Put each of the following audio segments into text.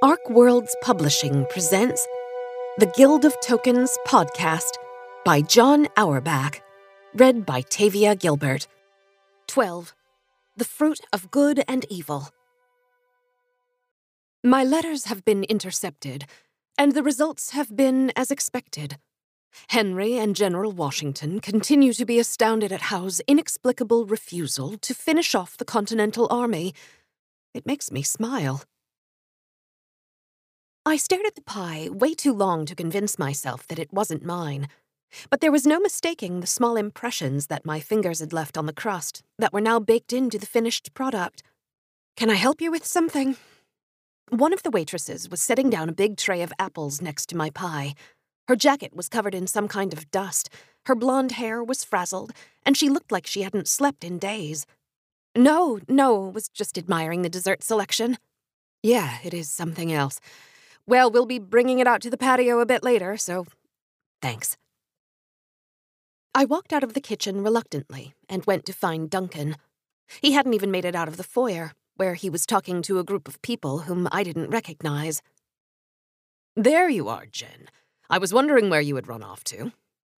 Arc Worlds Publishing presents The Guild of Tokens podcast by Jon Auerbach, read by Tavia Gilbert. 12. The Fruit of Good and Evil. My letters have been intercepted, and the results have been as expected. Henry and General Washington continue to be astounded at Howe's inexplicable refusal to finish off the Continental Army. It makes me smile. I stared at the pie way too long to convince myself that it wasn't mine. But there was no mistaking the small impressions that my fingers had left on the crust that were now baked into the finished product. Can I help you with something? One of the waitresses was setting down a big tray of apples next to my pie. Her jacket was covered in some kind of dust, her blonde hair was frazzled, and she looked like she hadn't slept in days. No, no, was just admiring the dessert selection. Yeah, it is something else. Well, we'll be bringing it out to the patio a bit later, so thanks. I walked out of the kitchen reluctantly and went to find Duncan. He hadn't even made it out of the foyer, where he was talking to a group of people whom I didn't recognize. There you are, Jen. I was wondering where you had run off to.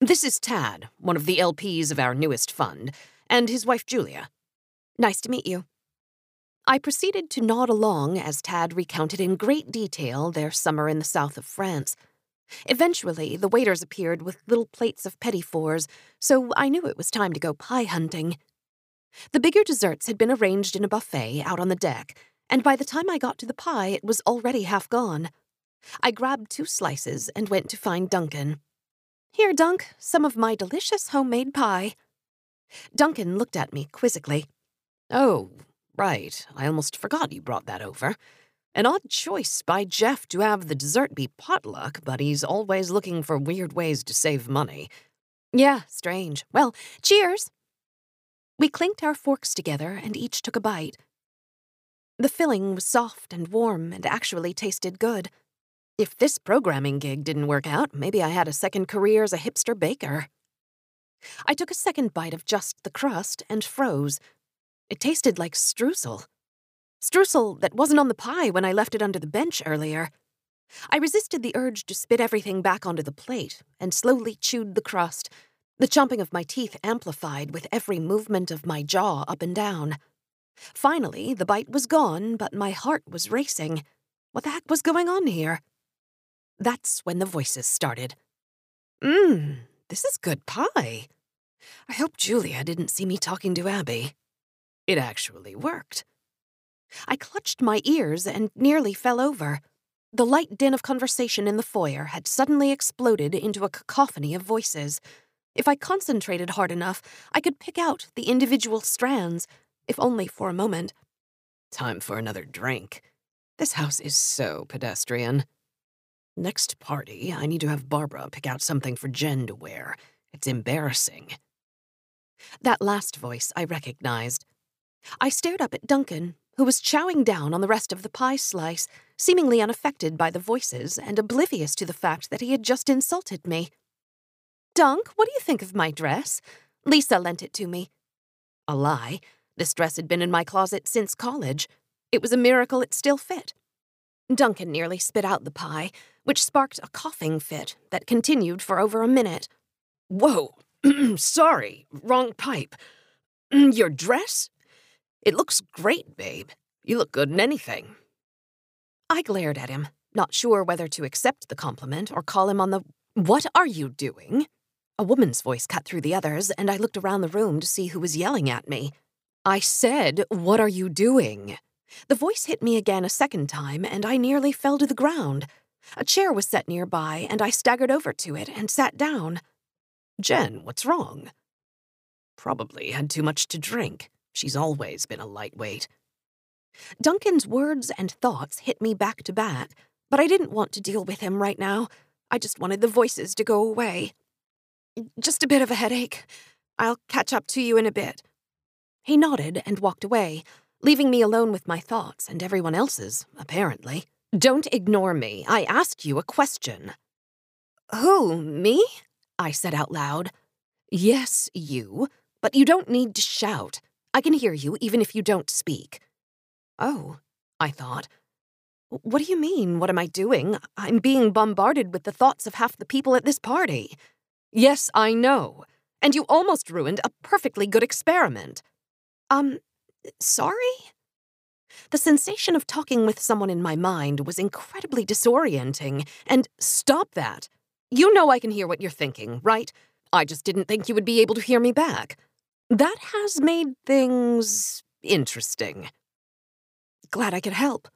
This is Tad, one of the LPs of our newest fund, and his wife Julia. Nice to meet you. I proceeded to nod along as Tad recounted in great detail their summer in the south of France. Eventually, the waiters appeared with little plates of petit fours, so I knew it was time to go pie hunting. The bigger desserts had been arranged in a buffet out on the deck, and by the time I got to the pie, it was already half gone. I grabbed two slices and went to find Duncan. Here, Dunk, some of my delicious homemade pie. Duncan looked at me quizzically. Oh, Right, I almost forgot you brought that over. An odd choice by Jeff to have the dessert be potluck, but he's always looking for weird ways to save money. Yeah, strange. Well, cheers! We clinked our forks together and each took a bite. The filling was soft and warm and actually tasted good. If this programming gig didn't work out, maybe I had a second career as a hipster baker. I took a second bite of just the crust and froze, it tasted like streusel. Streusel that wasn't on the pie when I left it under the bench earlier. I resisted the urge to spit everything back onto the plate and slowly chewed the crust, the chomping of my teeth amplified with every movement of my jaw up and down. Finally, the bite was gone, but my heart was racing. What the heck was going on here? That's when the voices started. Mmm, this is good pie. I hope Julia didn't see me talking to Abby. It actually worked. I clutched my ears and nearly fell over. The light din of conversation in the foyer had suddenly exploded into a cacophony of voices. If I concentrated hard enough, I could pick out the individual strands, if only for a moment. Time for another drink. This house is so pedestrian. Next party, I need to have Barbara pick out something for Jen to wear. It's embarrassing. That last voice I recognized. I stared up at Duncan, who was chowing down on the rest of the pie slice, seemingly unaffected by the voices and oblivious to the fact that he had just insulted me. Dunk, what do you think of my dress? Lisa lent it to me. A lie. This dress had been in my closet since college. It was a miracle it still fit. Duncan nearly spit out the pie, which sparked a coughing fit that continued for over a minute. Whoa, sorry, wrong pipe. Your dress? It looks great, babe. You look good in anything. I glared at him, not sure whether to accept the compliment or call him on the. What are you doing? A woman's voice cut through the others, and I looked around the room to see who was yelling at me. I said, What are you doing? The voice hit me again a second time, and I nearly fell to the ground. A chair was set nearby, and I staggered over to it and sat down. Jen, what's wrong? Probably had too much to drink. She's always been a lightweight. Duncan's words and thoughts hit me back to back, but I didn't want to deal with him right now. I just wanted the voices to go away. Just a bit of a headache. I'll catch up to you in a bit. He nodded and walked away, leaving me alone with my thoughts and everyone else's, apparently. Don't ignore me. I asked you a question. Who, me? I said out loud. Yes, you. But you don't need to shout. I can hear you even if you don't speak. Oh, I thought. What do you mean? What am I doing? I'm being bombarded with the thoughts of half the people at this party. Yes, I know. And you almost ruined a perfectly good experiment. Um, sorry? The sensation of talking with someone in my mind was incredibly disorienting, and stop that. You know I can hear what you're thinking, right? I just didn't think you would be able to hear me back. That has made things interesting. Glad I could help.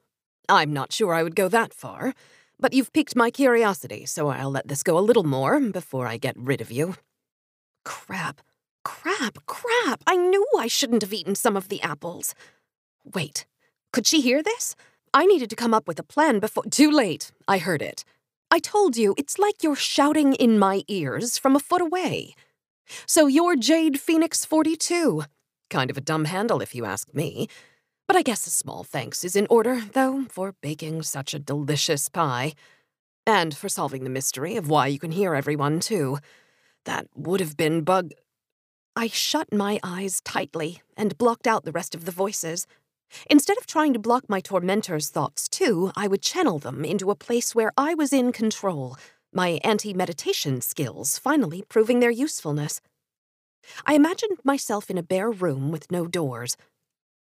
I'm not sure I would go that far, but you've piqued my curiosity, so I'll let this go a little more before I get rid of you. Crap, crap, crap! I knew I shouldn't have eaten some of the apples. Wait, could she hear this? I needed to come up with a plan before. Too late. I heard it. I told you, it's like you're shouting in my ears from a foot away. So you're Jade Phoenix 42. Kind of a dumb handle, if you ask me. But I guess a small thanks is in order, though, for baking such a delicious pie. And for solving the mystery of why you can hear everyone, too. That would have been bug. I shut my eyes tightly and blocked out the rest of the voices. Instead of trying to block my tormentor's thoughts, too, I would channel them into a place where I was in control, my anti meditation skills finally proving their usefulness. I imagined myself in a bare room with no doors.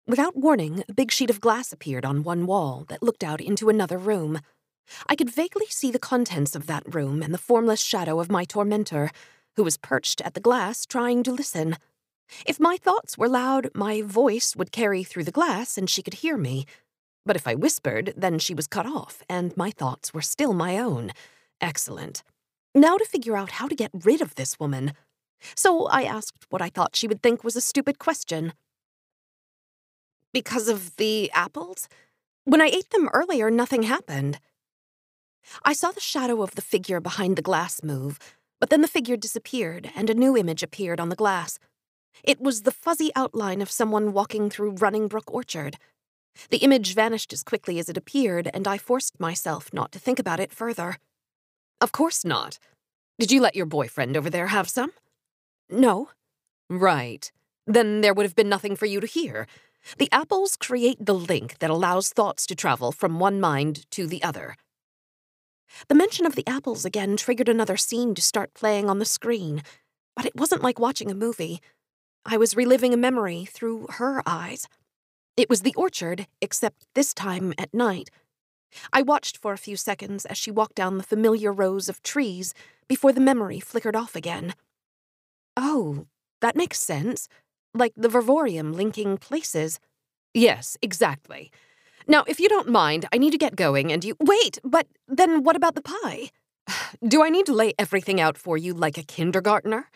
Without warning, a big sheet of glass appeared on one wall that looked out into another room. I could vaguely see the contents of that room and the formless shadow of my tormentor, who was perched at the glass trying to listen. If my thoughts were loud, my voice would carry through the glass and she could hear me. But if I whispered, then she was cut off, and my thoughts were still my own. Excellent. Now to figure out how to get rid of this woman. So I asked what I thought she would think was a stupid question. Because of the apples? When I ate them earlier, nothing happened. I saw the shadow of the figure behind the glass move, but then the figure disappeared and a new image appeared on the glass. It was the fuzzy outline of someone walking through Running Brook Orchard. The image vanished as quickly as it appeared, and I forced myself not to think about it further. Of course not. Did you let your boyfriend over there have some? No. Right. Then there would have been nothing for you to hear. The apples create the link that allows thoughts to travel from one mind to the other. The mention of the apples again triggered another scene to start playing on the screen, but it wasn't like watching a movie. I was reliving a memory through her eyes. It was the orchard, except this time at night. I watched for a few seconds as she walked down the familiar rows of trees before the memory flickered off again. Oh, that makes sense. Like the Vervorium linking places. Yes, exactly. Now, if you don't mind, I need to get going and you. Wait, but then what about the pie? Do I need to lay everything out for you like a kindergartner?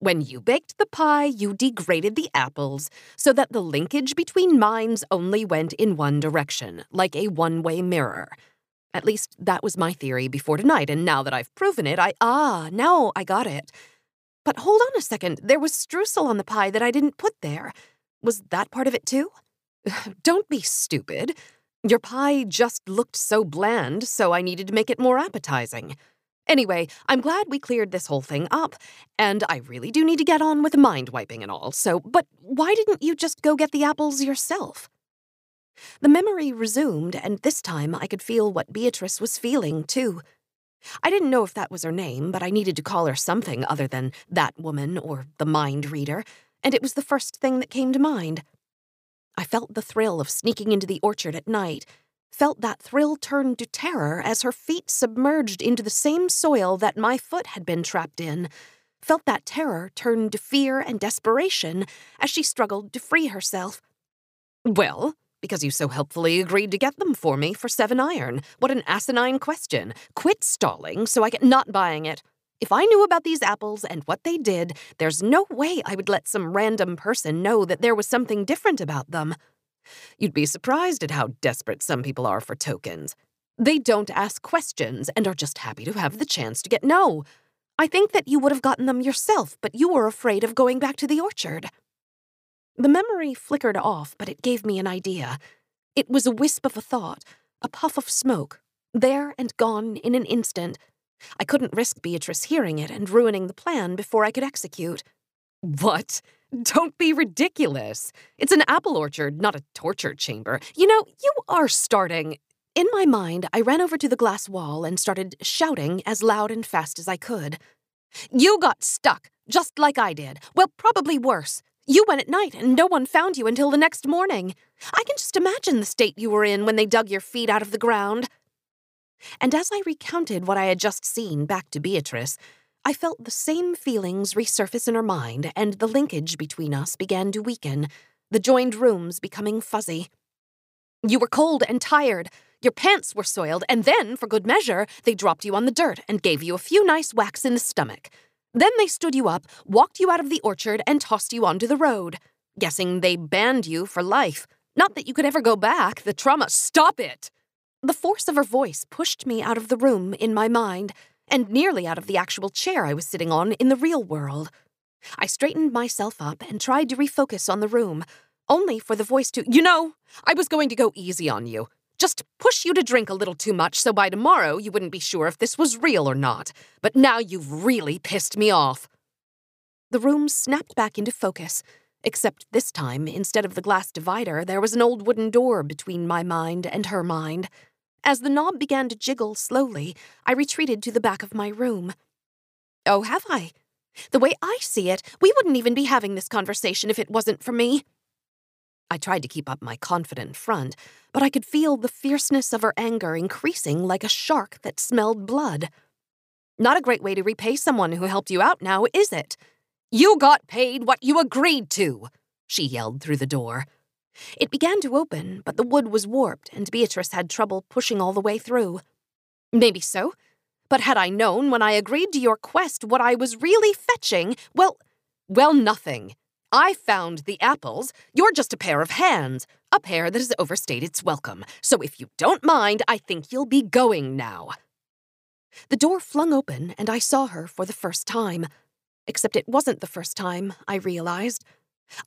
When you baked the pie, you degraded the apples so that the linkage between minds only went in one direction, like a one way mirror. At least that was my theory before tonight, and now that I've proven it, I. Ah, now I got it. But hold on a second, there was streusel on the pie that I didn't put there. Was that part of it too? Don't be stupid. Your pie just looked so bland, so I needed to make it more appetizing. Anyway, I'm glad we cleared this whole thing up, and I really do need to get on with mind wiping and all, so, but why didn't you just go get the apples yourself? The memory resumed, and this time I could feel what Beatrice was feeling, too. I didn't know if that was her name, but I needed to call her something other than that woman or the mind reader, and it was the first thing that came to mind. I felt the thrill of sneaking into the orchard at night, felt that thrill turn to terror as her feet submerged into the same soil that my foot had been trapped in, felt that terror turn to fear and desperation as she struggled to free herself. Well, because you so helpfully agreed to get them for me for seven iron. What an asinine question. Quit stalling so I get not buying it. If I knew about these apples and what they did, there's no way I would let some random person know that there was something different about them. You'd be surprised at how desperate some people are for tokens. They don't ask questions and are just happy to have the chance to get no. I think that you would have gotten them yourself, but you were afraid of going back to the orchard. The memory flickered off, but it gave me an idea. It was a wisp of a thought, a puff of smoke, there and gone in an instant. I couldn't risk Beatrice hearing it and ruining the plan before I could execute. What? Don't be ridiculous. It's an apple orchard, not a torture chamber. You know, you are starting. In my mind, I ran over to the glass wall and started shouting as loud and fast as I could. You got stuck, just like I did. Well, probably worse. You went at night and no one found you until the next morning. I can just imagine the state you were in when they dug your feet out of the ground. And as I recounted what I had just seen back to Beatrice, I felt the same feelings resurface in her mind, and the linkage between us began to weaken, the joined rooms becoming fuzzy. You were cold and tired. Your pants were soiled, and then, for good measure, they dropped you on the dirt and gave you a few nice whacks in the stomach. Then they stood you up, walked you out of the orchard, and tossed you onto the road. Guessing they banned you for life. Not that you could ever go back, the trauma. Stop it! The force of her voice pushed me out of the room in my mind, and nearly out of the actual chair I was sitting on in the real world. I straightened myself up and tried to refocus on the room, only for the voice to, You know, I was going to go easy on you. Just push you to drink a little too much so by tomorrow you wouldn't be sure if this was real or not. But now you've really pissed me off. The room snapped back into focus, except this time, instead of the glass divider, there was an old wooden door between my mind and her mind. As the knob began to jiggle slowly, I retreated to the back of my room. Oh, have I? The way I see it, we wouldn't even be having this conversation if it wasn't for me. I tried to keep up my confident front, but I could feel the fierceness of her anger increasing like a shark that smelled blood. Not a great way to repay someone who helped you out now, is it? You got paid what you agreed to, she yelled through the door. It began to open, but the wood was warped, and Beatrice had trouble pushing all the way through. Maybe so, but had I known when I agreed to your quest what I was really fetching, well, well, nothing. I found the apples. You're just a pair of hands, a pair that has overstayed its welcome. So if you don't mind, I think you'll be going now. The door flung open, and I saw her for the first time. Except it wasn't the first time, I realized.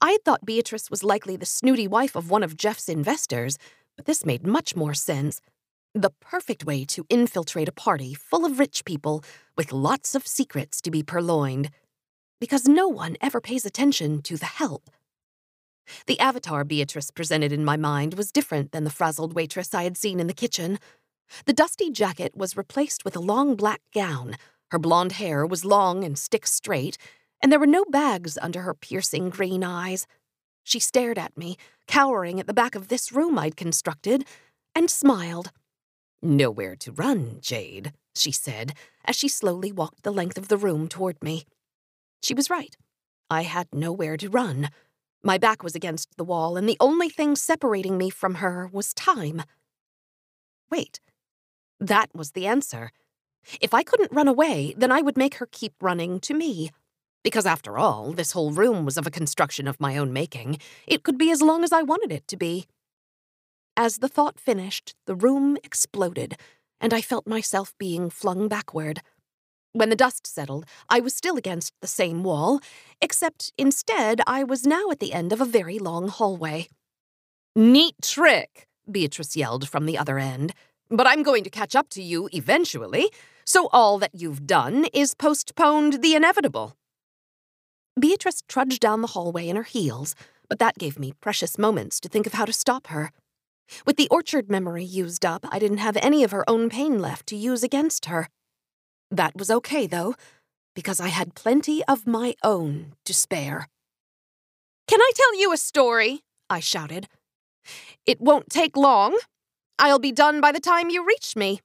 I had thought Beatrice was likely the snooty wife of one of Jeff's investors, but this made much more sense. The perfect way to infiltrate a party full of rich people with lots of secrets to be purloined. Because no one ever pays attention to the help. The avatar Beatrice presented in my mind was different than the frazzled waitress I had seen in the kitchen. The dusty jacket was replaced with a long black gown. Her blonde hair was long and stick straight, and there were no bags under her piercing green eyes. She stared at me, cowering at the back of this room I'd constructed, and smiled. Nowhere to run, Jade, she said, as she slowly walked the length of the room toward me. She was right. I had nowhere to run. My back was against the wall, and the only thing separating me from her was time. Wait, that was the answer. If I couldn't run away, then I would make her keep running to me. Because after all, this whole room was of a construction of my own making. It could be as long as I wanted it to be. As the thought finished, the room exploded, and I felt myself being flung backward. When the dust settled, I was still against the same wall, except instead I was now at the end of a very long hallway. Neat trick, Beatrice yelled from the other end. But I'm going to catch up to you eventually, so all that you've done is postponed the inevitable. Beatrice trudged down the hallway in her heels, but that gave me precious moments to think of how to stop her. With the orchard memory used up, I didn't have any of her own pain left to use against her. That was okay, though, because I had plenty of my own to spare. Can I tell you a story? I shouted. It won't take long. I'll be done by the time you reach me.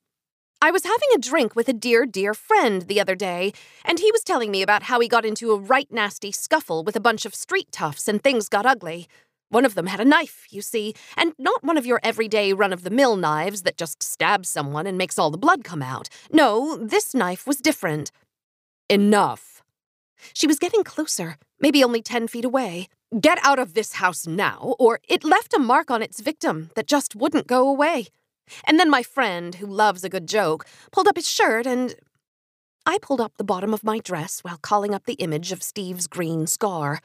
I was having a drink with a dear, dear friend the other day, and he was telling me about how he got into a right nasty scuffle with a bunch of street toughs and things got ugly. One of them had a knife, you see, and not one of your everyday run of the mill knives that just stabs someone and makes all the blood come out. No, this knife was different. Enough. She was getting closer, maybe only ten feet away. Get out of this house now, or it left a mark on its victim that just wouldn't go away. And then my friend, who loves a good joke, pulled up his shirt and. I pulled up the bottom of my dress while calling up the image of Steve's green scar.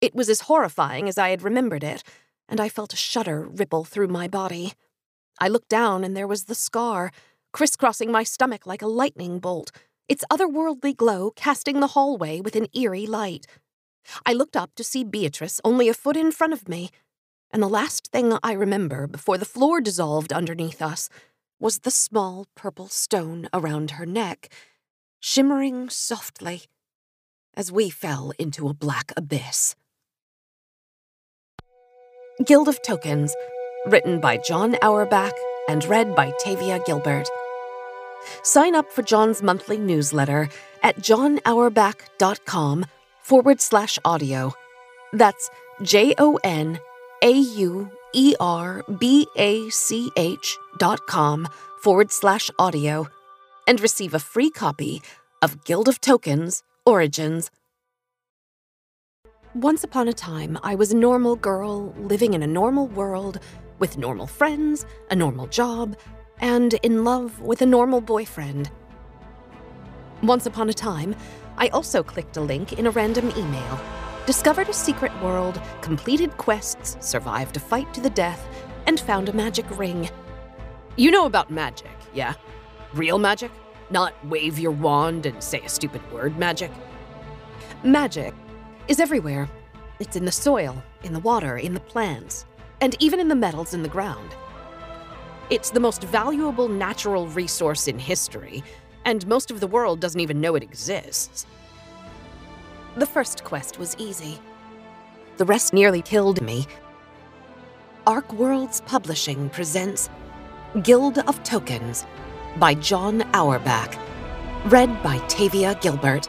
It was as horrifying as I had remembered it, and I felt a shudder ripple through my body. I looked down, and there was the scar, crisscrossing my stomach like a lightning bolt, its otherworldly glow casting the hallway with an eerie light. I looked up to see Beatrice only a foot in front of me, and the last thing I remember before the floor dissolved underneath us was the small purple stone around her neck, shimmering softly as we fell into a black abyss. Guild of Tokens, written by Jon Auerbach and read by Tavia Gilbert. Sign up for Jon's monthly newsletter at jonauerbach.com forward slash audio. That's J O N A U E R B A C H dot com forward slash audio and receive a free copy of Guild of Tokens Origins. Once upon a time, I was a normal girl living in a normal world with normal friends, a normal job, and in love with a normal boyfriend. Once upon a time, I also clicked a link in a random email, discovered a secret world, completed quests, survived a fight to the death, and found a magic ring. You know about magic, yeah? Real magic? Not wave your wand and say a stupid word magic? Magic is everywhere. It's in the soil, in the water, in the plants, and even in the metals in the ground. It's the most valuable natural resource in history, and most of the world doesn't even know it exists. The first quest was easy. The rest nearly killed me. Arc Worlds Publishing presents Guild of Tokens by Jon Auerbach, read by Tavia Gilbert.